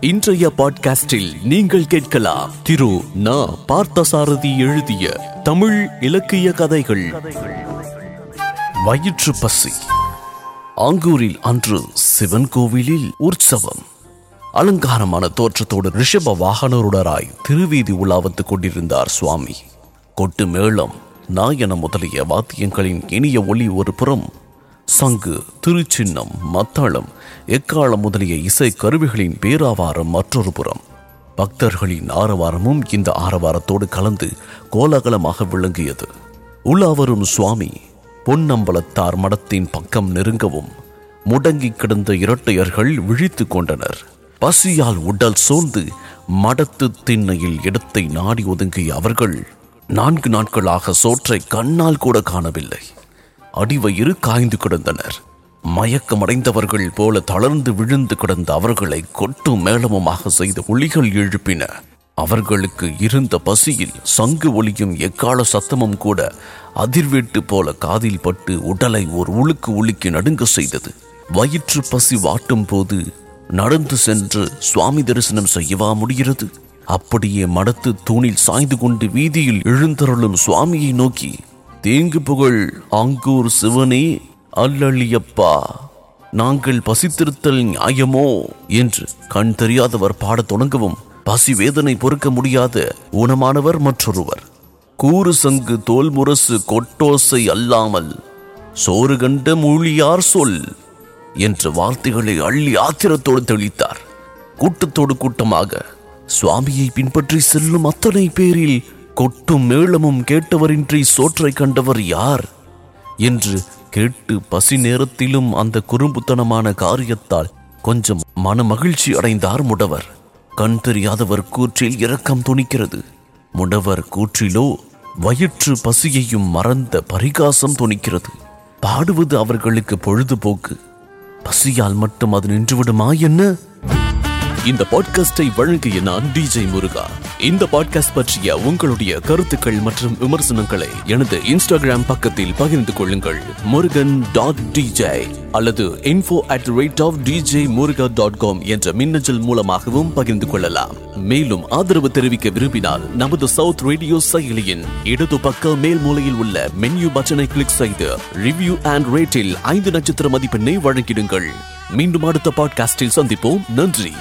இன்றைய பாட்காஸ்டில் நீங்கள் கேட்கலாம். திரு ந. பார்த்தசாரதி எழுதிய தமிழ் இலக்கிய கதைகள். வயிற்று பசி. ஆங்கூரில் அன்று சிவன் கோவிலில் உற்சவம். அலங்காரமான தோற்றத்தோடு ரிஷப வாகனருடராய் திருவீதி உலாவத்துக் கொண்டிருந்தார் சுவாமி. கொட்டு மேளம் நாயன முதலிய வாத்தியங்களின் இனிய ஒளி ஒரு புறம் சங்கு திருச்சின்னம் மத்தளம் எக்காலம் முதலிய இசை கருவிகளின் பேராவாரம் மற்றொரு புறம். பக்தர்களின் ஆரவாரமும் இந்த ஆரவாரத்தோடு கலந்து கோலாகலமாக விளங்கியது. உலாவரும் சுவாமி பொன்னம்பலத்தார் மடத்தின் பக்கம் நெருங்கவும் முடங்கி கிடந்த இரட்டையர்கள் விழித்துக் கொண்டனர். பசியால் உடல் சோர்ந்து மடத்து திண்ணையில் இடத்தை நாடி ஒதுங்கிய அவர்கள் நான்கு நாட்களாக சோற்றை கண்ணால் கூட காணவில்லை. அடிவயிறு காய்ந்து கிடந்தனர். மயக்கமடைந்தவர்கள் போல தளர்ந்து விழுந்து கிடந்த அவர்களை கொட்டும் மேளமுமாக செய்த ஒளிகள் எழுப்பின. அவர்களுக்கு இருந்த பசியில் சங்கு ஒளியும் எக்கால சத்தமும் கூட அதிர்வேட்டு போல காதில் பட்டு உடலை ஒரு உழுக்கு உலுக்கி நடுங்க செய்தது. வயிற்று பசி வாட்டும் போது நடந்து சென்று சுவாமி தரிசனம் செய்யவா முடிகிறது? அப்படியே மடத்து தூணில் சாய்ந்து கொண்டு வீதியில் எழுந்தருளும் சுவாமியை நோக்கி தேங்கு புகழ் ஆங்கூர் சிவனே அல்லளியப்பா நாங்கள் பசித்திருத்தல் நியாயமோ? என்று கண் தெரியாதவர் பாடத் தொடங்கவும் பசி வேதனை பொறுக்க முடியாத ஊனமானவர் மற்றொருவர். கூறு சங்கு தோல் முரசு கொட்டோசை அல்லாமல் சோறு கண்ட மூழியார் சொல் என்ற வார்த்தைகளை அள்ளி ஆத்திரத்தோடு தெளித்தார். கூட்டத்தோடு கூட்டமாக சுவாமியை பின்பற்றி செல்லும் அத்தனை பேரில் கொட்டும் மேளமும் கேட்டவரின்றி சோற்றை கண்டவர் யார்? என்று கேட்டு பசி நேரத்திலும் அந்த குறும்புத்தனமான காரியத்தால் கொஞ்சம் மன மகிழ்ச்சி அடைந்தார் முடவர். கண் தெரியாதவர் கூற்றில் இரக்கம் துணிக்கிறது. முடவர் கூற்றிலோ வயிற்று பசியையும் மறந்த பரிகாசம் துணிக்கிறது. பாடுவது அவர்களுக்கு பொழுதுபோக்கு. பசியால் மட்டும் அது நின்றுவிடுமா என்ன? இந்த பாட்காஸ்டை வழங்கிய நான் டிஜே முருகா. இந்த பாட்காஸ்ட் பற்றிய உங்களுடைய கருத்துக்கள் மற்றும் விமர்சனங்களை எனது இன்ஸ்டாகிராம் பக்கத்தில் பகிர்ந்து கொள்ளுங்கள். முருகன் டாட் டிஜே அல்லது info at rate of DJ Muruga dot com என்ற மின்னஞ்சல் மூலமாகவும் பகிர்ந்து கொள்ளலாம். மேலும் ஆதரவு தெரிவிக்க விரும்பினால் நமது சவுத் ரேடியோ செயலியின் இடது பக்க மேல் மூலையில் உள்ள மென்யூ பட்டனை கிளிக் செய்து ரிவ்யூ அண்ட் ரேட்டில் ஐந்து நட்சத்திர மதிப்பெண்ணை வழங்கிடுங்கள். மீண்டும் அடுத்த பாட்காஸ்டில் சந்திப்போம். நன்றி.